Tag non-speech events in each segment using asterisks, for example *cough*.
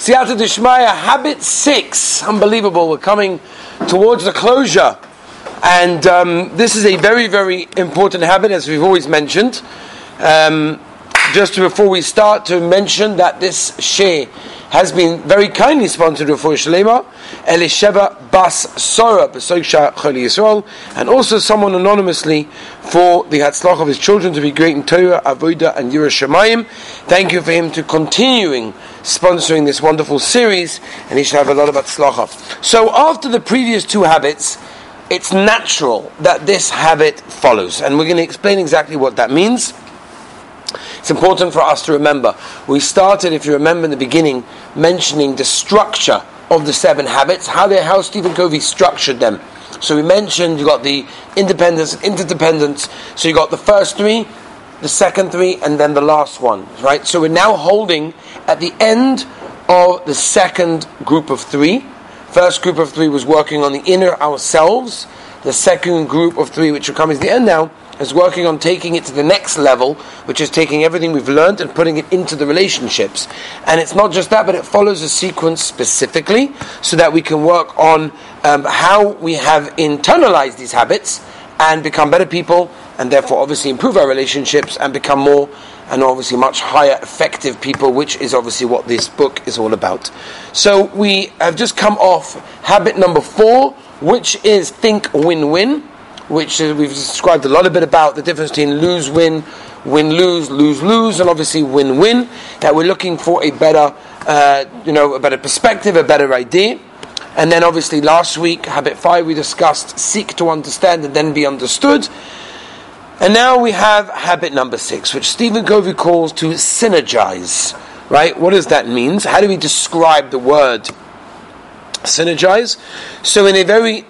Siyata Dishmaya, habit six. Unbelievable. We're coming towards the closure. And um, this is a very, very important habit, as we've always mentioned. Um, just before we start, to mention that this shiur has been very kindly sponsored for Shalema, Elisheva Bas Sora Besoksha Choli Yisrael, and also someone anonymously for the Hatzlach of his children to be great in Torah, Avodah, and Yiras Shamayim. Thank you for him to continuing sponsoring this wonderful series, and he should have a lot of Hatzlacha. So after the previous two habits, it's natural that this habit follows, and we're going to explain exactly what that means. It's important for us to remember. We started, if you remember in the beginning, mentioning the structure of the seven habits, how they, how Stephen Covey structured them. So we mentioned you got the independence, interdependence. So you got the first three, the second three, and then the last one. Right. So we're now holding at the end of the second group of three. First group of three was working on the inner ourselves. The second group of three, which will come at the end now, is working on taking it to the next level, which is taking everything we've learned and putting it into the relationships. And it's not just that, but it follows a sequence specifically so that we can work on um, how we have internalized these habits and become better people and therefore obviously improve our relationships and become more and obviously much higher effective people, which is obviously what this book is all about. So we have just come off habit number four, which is think win win which uh, we've described a lot a bit about the difference between lose win, win lose, lose lose, and obviously win win. That we're looking for a better, uh, you know, a better perspective, a better idea. And then obviously last week, habit five, we discussed seek to understand and then be understood. And now we have habit number six, which Stephen Covey calls to synergize. Right? What does that mean? How do we describe the word synergize. So, in a very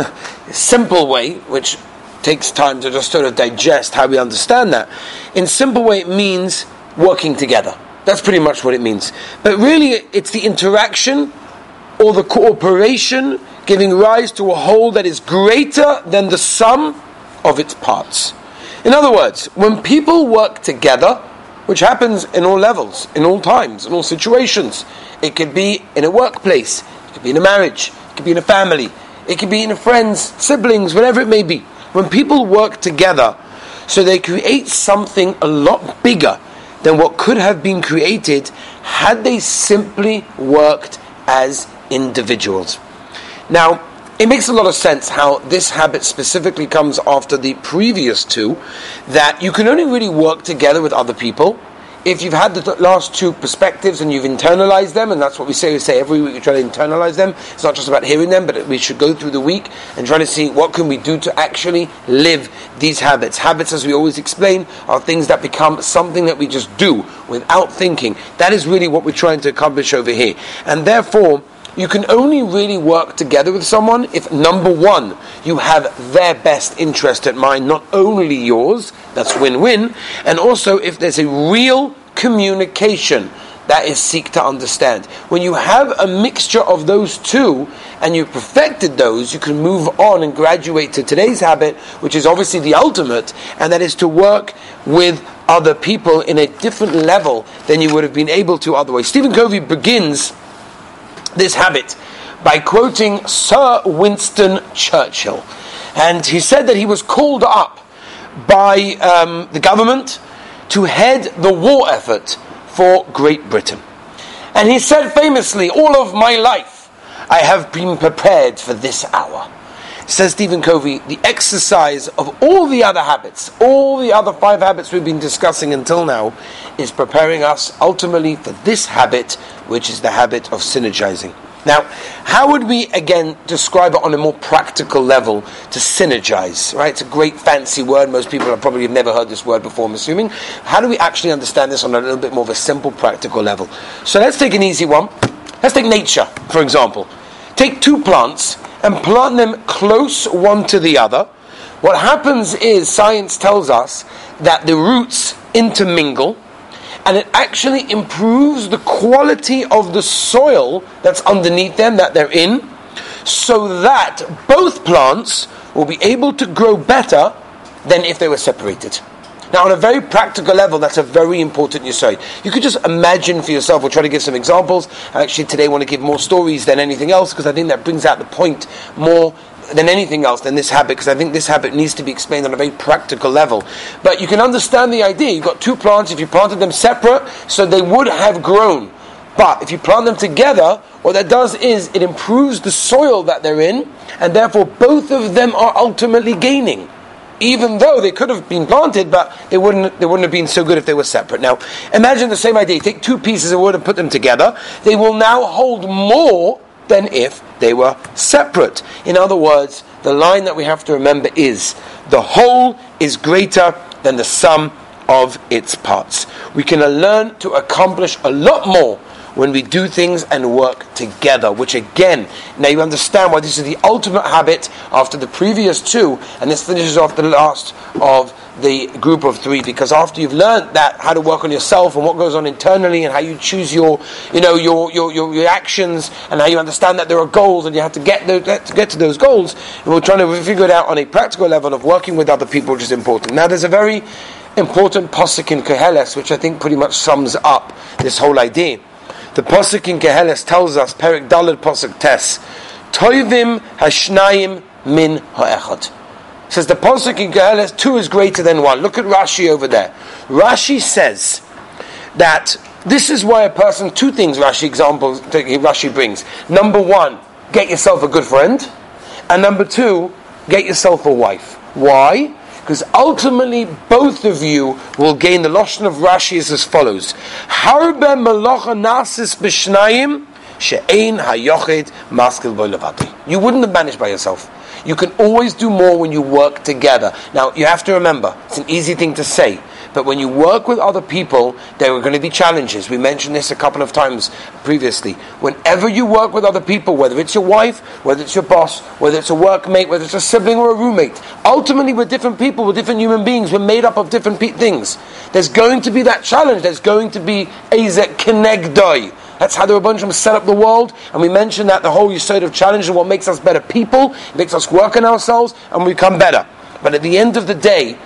*laughs* simple way, which takes time to just sort of digest how we understand that, in simple way, it means working together. That's pretty much what it means. But really, it's the interaction or the cooperation giving rise to a whole that is greater than the sum of its parts. In other words, when people work together, which happens in all levels, in all times, in all situations, it could be in a workplace, it could be in a marriage, it could be in a family, it could be in friends, siblings, whatever it may be. When people work together, so they create something a lot bigger than what could have been created had they simply worked as individuals. Now, it makes a lot of sense how this habit specifically comes after the previous two, that you can only really work together with other people if you've had the last two perspectives and you've internalized them, and that's what we say, we say every week we try to internalize them. It's not just about hearing them, but we should go through the week and try to see what can we do to actually live these habits. Habits, as we always explain, are things that become something that we just do without thinking. That is really what we're trying to accomplish over here. And therefore, you can only really work together with someone if number one, you have their best interest at mind, not only yours, that's win win, and also if there's a real communication that is seek to understand. When you have a mixture of those two and you've perfected those, you can move on and graduate to today's habit, which is obviously the ultimate, and that is to work with other people in a different level than you would have been able to otherwise. Stephen Covey begins this habit by quoting Sir Winston Churchill. And he said that he was called up by um, the government to head the war effort for Great Britain. And he said famously, All of my life I have been prepared for this hour. Says Stephen Covey, the exercise of all the other habits, all the other five habits we've been discussing until now, is preparing us ultimately for this habit, which is the habit of synergizing. Now, how would we again describe it on a more practical level to synergize? Right, it's a great fancy word. Most people have probably never heard this word before. I'm assuming. How do we actually understand this on a little bit more of a simple, practical level? So let's take an easy one. Let's take nature, for example. Take two plants and plant them close one to the other. What happens is science tells us that the roots intermingle and it actually improves the quality of the soil that's underneath them that they're in so that both plants will be able to grow better than if they were separated. Now, on a very practical level, that's a very important yesod. You could just imagine for yourself. We'll try to give some examples. I actually today want to give more stories than anything else because I think that brings out the point more than anything else than this habit because I think this habit needs to be explained on a very practical level. But you can understand the idea. You've got two plants. If you planted them separate, so they would have grown. But if you plant them together, what that does is it improves the soil that they're in, and therefore both of them are ultimately gaining even though they could have been planted, but they wouldn't, they wouldn't have been so good if they were separate. Now, imagine the same idea. You take two pieces of wood and put them together. They will now hold more than if they were separate. In other words, the line that we have to remember is the whole is greater than the sum of its parts. We can learn to accomplish a lot more when we do things and work together, which again, now you understand why this is the ultimate habit after the previous two, and this finishes off the last of the group of three because after you've learned that how to work on yourself and what goes on internally and how you choose your you know your your, your, your actions and how you understand that there are goals and you have to get those, to get to those goals and we're trying to figure it out on a practical level of working with other people which is important. Now there's a very important posik in Koheles which I think pretty much sums up this whole idea the posik in Koheles tells us Perik Dalad posik Tes Toivim Hashnayim Min Ha'echad says the Pasuk in Koheles, two is greater than one. Look at Rashi over there. Rashi says that this is why a person, two things Rashi examples Rashi brings. Number one, get yourself a good friend. And number two, get yourself a wife. Why? Because ultimately both of you will gain the Lashon of Rashi is as follows. Harbe malacha nasis b'shnayim she'ein hayochid maskil You wouldn't have managed by yourself. You can always do more when you work together. Now, you have to remember, it's an easy thing to say, but when you work with other people, there are going to be challenges. We mentioned this a couple of times previously. Whenever you work with other people, whether it's your wife, whether it's your boss, whether it's a workmate, whether it's a sibling or a roommate, ultimately we're different people, we're different human beings, we're made up of different pe- things. There's going to be that challenge, there's going to be Ezer Kenegdoi that's how the Rabbanim set up the world. And we mentioned that the whole Yisod of challenge is what makes us better people, makes us work on ourselves, and we become better. But at the end of the day,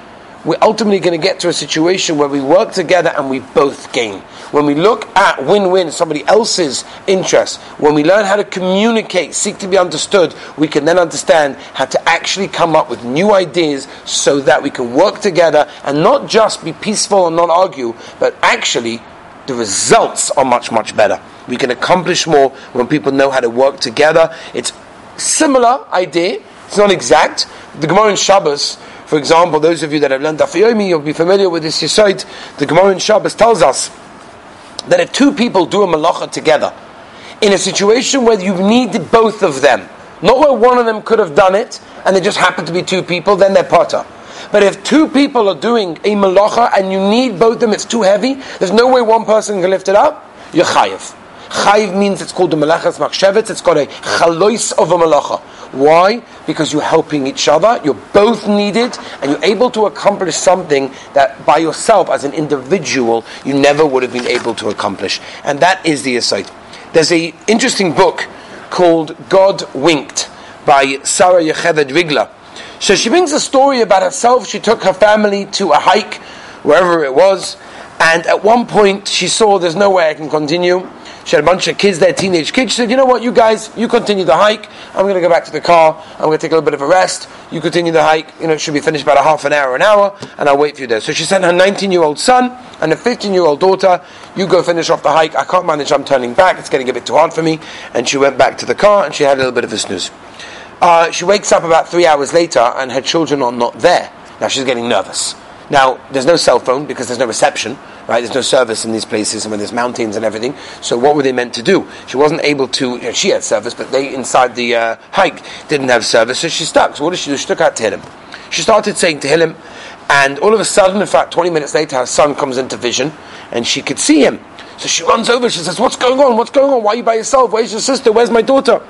we're ultimately going to get to a situation where we work together and we both gain. When we look at win win, somebody else's interest, when we learn how to communicate, seek to be understood, we can then understand how to actually come up with new ideas so that we can work together and not just be peaceful and not argue, but actually the results are much, much better. We can accomplish more when people know how to work together. It's similar idea. It's not exact. The Gemara in Shabbos, for example, those of you that have learned Dafayomi, you'll be familiar with this Yisait. The Gemara in Shabbos tells us that if two people do a malacha together, in a situation where you need both of them, not where one of them could have done it, and there just happen to be two people, then they're patur. But if two people are doing a malacha and you need both of them, it's too heavy, there's no way one person can lift it up, you're chayiv. Chayiv means it's called the malachas machsheves, it's got a chalois of a malacha. Why? Because you're helping each other, you're both needed, and you're able to accomplish something that by yourself, as an individual, you never would have been able to accomplish. And that is the aside. There's a interesting book called God Winked by Sarah Yocheved Rigler so she brings a story about herself. She took her family to a hike, wherever it was, and at one point she saw there's no way I can continue. She had a bunch of kids there, teenage kids. She said, You know what, you guys, you continue the hike. I'm going to go back to the car. I'm going to take a little bit of a rest. You continue the hike. You know, it should be finished about a half an hour, an hour, and I'll wait for you there. So she sent her 19 year old son and a 15 year old daughter. You go finish off the hike. I can't manage. I'm turning back. It's getting a bit too hard for me. And she went back to the car and she had a little bit of a snooze. Uh, she wakes up about three hours later and her children are not there. Now she's getting nervous. Now, there's no cell phone because there's no reception, right? There's no service in these places and when there's mountains and everything. So what were they meant to do? She wasn't able to, you know, she had service, but they inside the uh, hike didn't have service, so she stuck. So what did she do? She took out Tehillim. She started saying Tehillim, and all of a sudden, in fact, 20 minutes later, her son comes into vision, and she could see him. So she runs over, she says, What's going on? What's going on? Why are you by yourself? Where's your sister? Where's my daughter?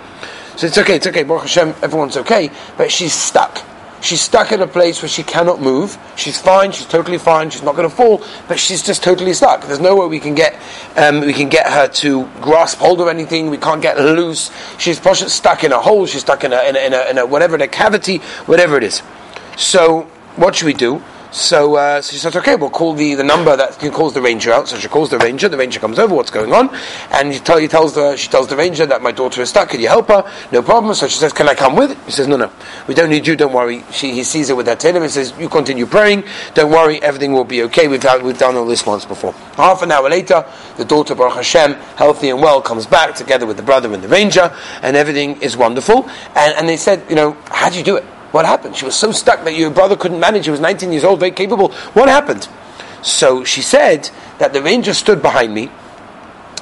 So it's okay, it's okay, Baruch Hashem, everyone's okay, but she's stuck. She's stuck in a place where she cannot move. She's fine. She's totally fine. She's not going to fall, but she's just totally stuck. There's no way we can get um, we can get her to grasp hold of anything. We can't get her loose. She's stuck in a hole. She's stuck in a, in a, in a, in a whatever in a cavity, whatever it is. So what should we do? So, uh, so she says, okay, we'll call the, the number that calls the ranger out. So she calls the ranger. The ranger comes over. What's going on? And he, tell, he tells the, she tells the ranger that my daughter is stuck. Can you help her? No problem. So she says, can I come with? He says, no, no, we don't need you. Don't worry. She, he sees her with her tailor. He says, you continue praying. Don't worry. Everything will be okay. We've done, we've done all this once before. Half an hour later, the daughter Baruch Hashem, healthy and well, comes back together with the brother and the ranger, and everything is wonderful. And, and they said, you know, how do you do it? What happened? She was so stuck that your brother couldn't manage. He was 19 years old, very capable. What happened? So she said that the ranger stood behind me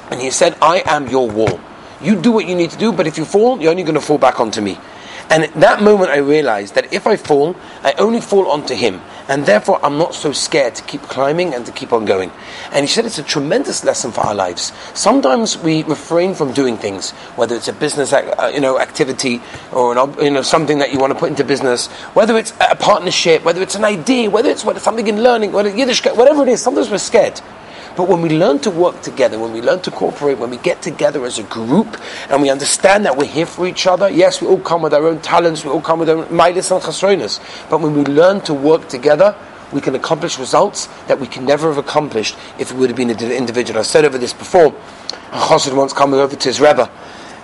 and he said, I am your wall. You do what you need to do, but if you fall, you're only going to fall back onto me. And at that moment, I realized that if I fall, I only fall onto him. And therefore, I'm not so scared to keep climbing and to keep on going. And he said it's a tremendous lesson for our lives. Sometimes we refrain from doing things, whether it's a business uh, you know, activity or an, you know, something that you want to put into business, whether it's a partnership, whether it's an idea, whether it's something in learning, whether Yiddish, whatever it is, sometimes we're scared. But when we learn to work together, when we learn to cooperate, when we get together as a group and we understand that we're here for each other, yes, we all come with our own talents, we all come with our own milas and chasronas. But when we learn to work together, we can accomplish results that we can never have accomplished if it would have been an individual. I've said over this before. A chassid once coming over to his Rebbe,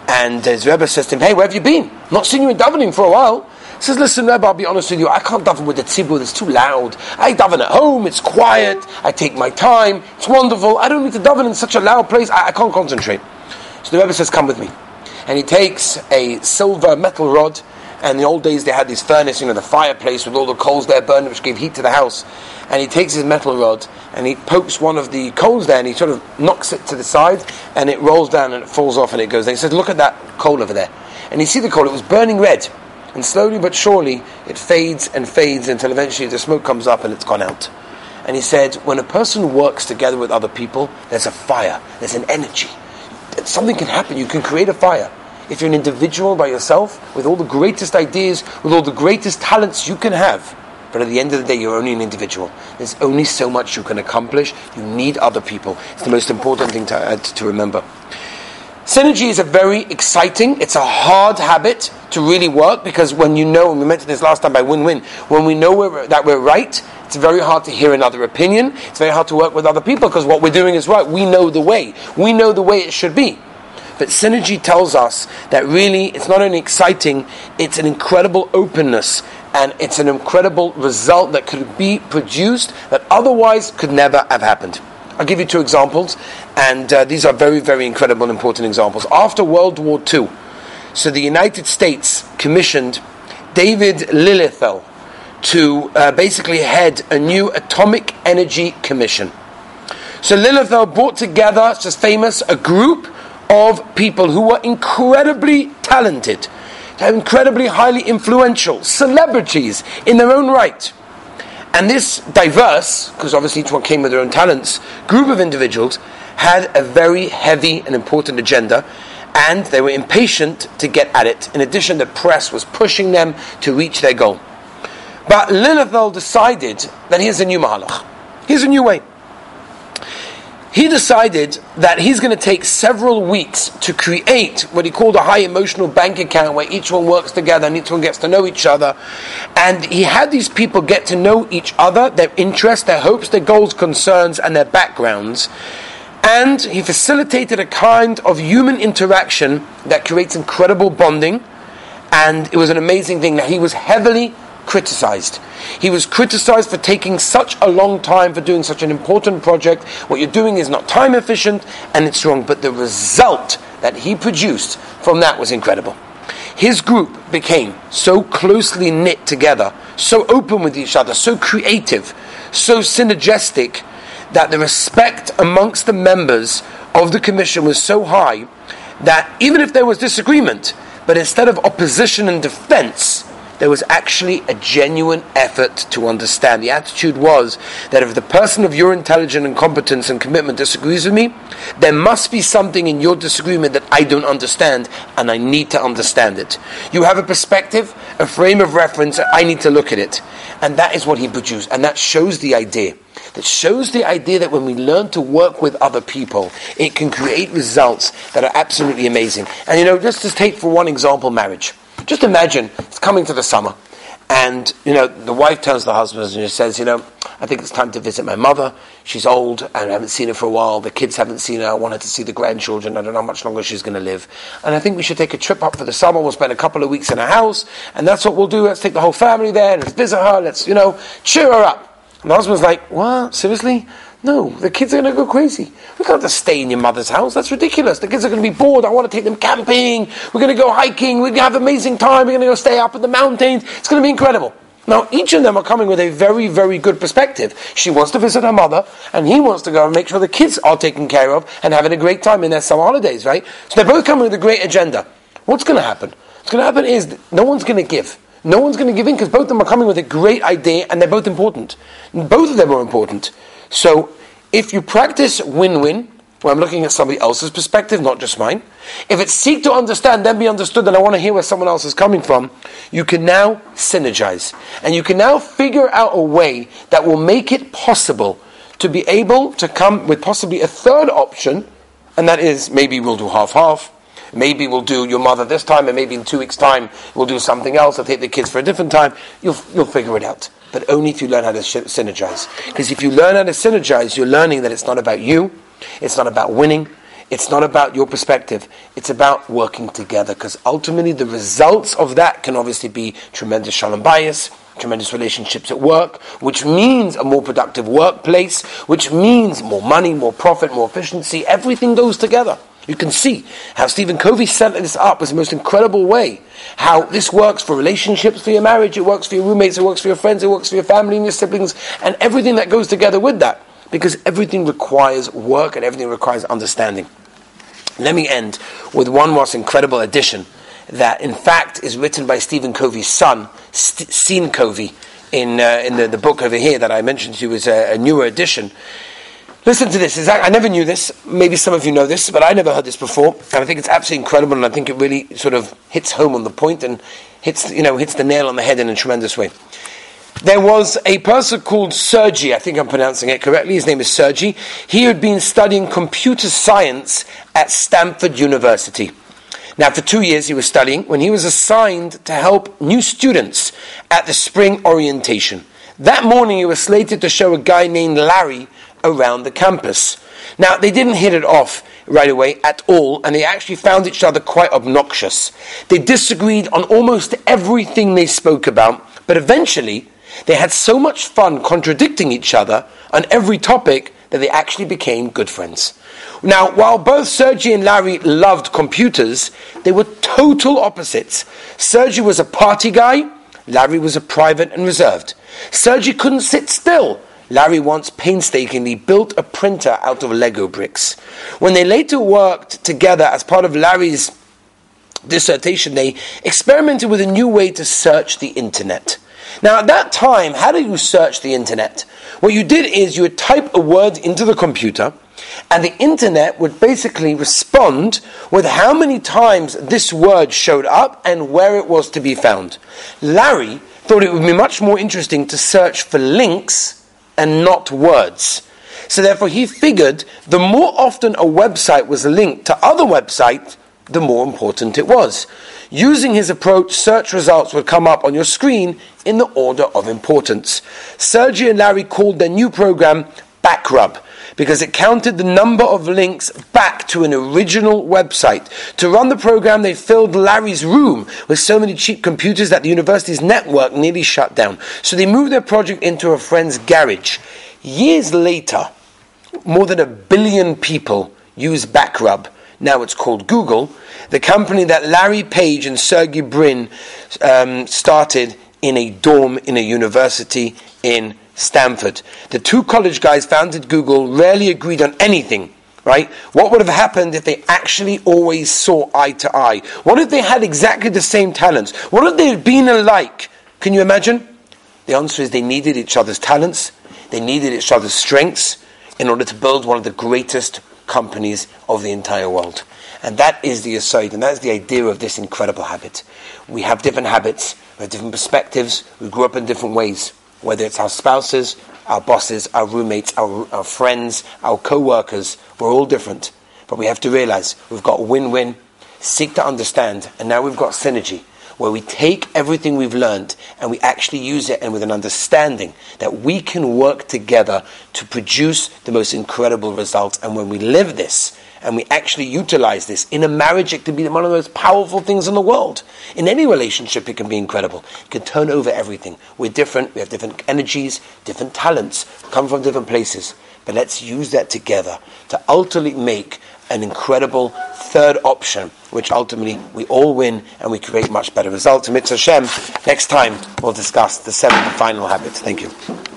and his Rebbe says to him, Hey, where have you been? Not seen you in davening for a while. Says, listen, Rebbe, I'll be honest with you, I can't daven with the tzibur, it's too loud. I daven at home, it's quiet, I take my time, it's wonderful. I don't need to daven in such a loud place, I, I can't concentrate. So the Rebbe says, come with me. And he takes a silver metal rod, and in the old days they had this furnace, you know, the fireplace with all the coals there burning, which gave heat to the house. And he takes his metal rod, and he pokes one of the coals there, and he sort of knocks it to the side, and it rolls down, and it falls off, and it goes. And he says, look at that coal over there. And you see the coal, it was burning red. And slowly but surely, it fades and fades until eventually the smoke comes up and it's gone out. And he said, when a person works together with other people, there's a fire, there's an energy. Something can happen, you can create a fire. If you're an individual by yourself, with all the greatest ideas, with all the greatest talents you can have, but at the end of the day, you're only an individual. There's only so much you can accomplish. You need other people. It's the most important thing to, uh, to remember. Synergy is a very exciting, it's a hard habit to really work because when you know, and we mentioned this last time by win win, when we know we're, that we're right, it's very hard to hear another opinion. It's very hard to work with other people because what we're doing is right. We know the way. We know the way it should be. But synergy tells us that really it's not only exciting, it's an incredible openness and it's an incredible result that could be produced that otherwise could never have happened. I'll give you two examples, and uh, these are very, very incredible and important examples. After World War II, so the United States commissioned David Lilienthal to uh, basically head a new atomic energy commission. So Lilienthal brought together, it's just famous, a group of people who were incredibly talented, incredibly highly influential, celebrities in their own right. And this diverse, because obviously each one came with their own talents, group of individuals had a very heavy and important agenda, and they were impatient to get at it. In addition, the press was pushing them to reach their goal. But Lilienthal decided that here's a new mahalach. Here's a new way he decided that he's going to take several weeks to create what he called a high emotional bank account where each one works together and each one gets to know each other. And he had these people get to know each other, their interests, their hopes, their goals, concerns, and their backgrounds. And he facilitated a kind of human interaction that creates incredible bonding. And it was an amazing thing. Now, he was heavily criticized. He was criticized for taking such a long time for doing such an important project. What you're doing is not time efficient and it's wrong, but the result that he produced from that was incredible. His group became so closely knit together, so open with each other, so creative, so synergistic, that the respect amongst the members of the commission was so high that even if there was disagreement, but instead of opposition and defense, there was actually a genuine effort to understand. The attitude was that if the person of your intelligence and competence and commitment disagrees with me, there must be something in your disagreement that I don't understand, and I need to understand it. You have a perspective, a frame of reference, I need to look at it. And that is what he produced, and that shows the idea that shows the idea that when we learn to work with other people, it can create results that are absolutely amazing. And you know, just to take for one example marriage. Just imagine it's coming to the summer, And, you know, the wife turns to the husband and she says, you know, I think it's time to visit my mother. She's old and I haven't seen her for a while. The kids haven't seen her. I want her to see the grandchildren. I don't know how much longer she's going to live. And I think we should take a trip up for the summer. We'll spend a couple of weeks in her house. And that's what we'll do. Let's take the whole family there. Let's visit her. Let's, you know, cheer her up. And the husband's like, what? Seriously? No, the kids are going to go crazy. We can't just stay in your mother's house. That's ridiculous. The kids are going to be bored. I want to take them camping. We're going to go hiking. We're going to have amazing time. We're going to go stay up in the mountains. It's going to be incredible. Now, each of them are coming with a very, very good perspective. She wants to visit her mother, and he wants to go and make sure the kids are taken care of and having a great time in their summer holidays, right? So they're both coming with a great agenda. What's going to happen? What's going to happen is no one's going to give. No one's going to give in because both of them are coming with a great idea and they're both important. Both of them are important. So if you practice win-win, where I'm looking at somebody else's perspective, not just mine, if it's seek to understand, then be understood, and I want to hear where someone else is coming from, you can now synergize. And you can now figure out a way that will make it possible to be able to come with possibly a third option, and that is maybe we'll do half half, maybe we'll do your mother this time, and maybe in two weeks' time we'll do something else, I'll take the kids for a different time. You'll, you'll figure it out but only if you learn how to synergize. Because if you learn how to synergize, you're learning that it's not about you, it's not about winning, it's not about your perspective, it's about working together. Because ultimately, the results of that can obviously be tremendous shalom bayis, tremendous relationships at work, which means a more productive workplace, which means more money, more profit, more efficiency. Everything goes together. You can see how Stephen Covey set this up as the most incredible way. How this works for relationships, for your marriage, it works for your roommates, it works for your friends, it works for your family and your siblings, and everything that goes together with that. Because everything requires work and everything requires understanding. Let me end with one most incredible addition that, in fact, is written by Stephen Covey's son, St- Sean Covey, in, uh, in the, the book over here that I mentioned to you is a, a newer edition. Listen to this. I never knew this. Maybe some of you know this, but I never heard this before. And I think it's absolutely incredible, and I think it really sort of hits home on the point and hits, you know, hits the nail on the head in a tremendous way. There was a person called Sergey, I think I'm pronouncing it correctly, his name is Sergey. He had been studying computer science at Stanford University. Now, for two years he was studying when he was assigned to help new students at the spring orientation. That morning he was slated to show a guy named Larry around the campus. Now, they didn't hit it off right away at all, and they actually found each other quite obnoxious. They disagreed on almost everything they spoke about, but eventually they had so much fun contradicting each other on every topic that they actually became good friends. Now, while both Sergey and Larry loved computers, they were total opposites. Sergey was a party guy, Larry was a private and reserved. Sergey couldn't sit still Larry once painstakingly built a printer out of Lego bricks. When they later worked together as part of Larry's dissertation, they experimented with a new way to search the internet. Now, at that time, how do you search the internet? What you did is you would type a word into the computer, and the internet would basically respond with how many times this word showed up and where it was to be found. Larry thought it would be much more interesting to search for links and not words. So therefore, he figured the more often a website was linked to other websites, the more important it was. Using his approach, search results would come up on your screen in the order of importance. Sergey and Larry called their new program Backrub because it counted the number of links back to an original website. To run the program, they filled Larry's room with so many cheap computers that the university's network nearly shut down. So they moved their project into a friend's garage. Years later, more than a billion people use Backrub. Now it's called Google. The company that Larry Page and Sergey Brin um, started in a dorm in a university in Stanford. The two college guys founded Google rarely agreed on anything, right? What would have happened if they actually always saw eye to eye? What if they had exactly the same talents? What if they had been alike? Can you imagine? The answer is they needed each other's talents, they needed each other's strengths in order to build one of the greatest companies of the entire world. And that is the aside, and that is the idea of this incredible habit. We have different habits, we have different perspectives, we grew up in different ways whether it's our spouses, our bosses, our roommates, our, our friends, our co workers, we're all different. But we have to realize we've got win win, seek to understand, and now we've got synergy. where we take everything we've learned and we actually use it and with an understanding that we can work together to produce the most incredible results. And when we live this, and we actually utilize this in a marriage, it can be one of the most powerful things in the world. In any relationship, it can be incredible. It can turn over everything. We're different, we have different energies, different talents, come from different places. But let's use that together to ultimately make an incredible third option, which ultimately we all win and we create much better results. And Mitzvah Hashem, next time we'll discuss the seventh and final habit. Thank you.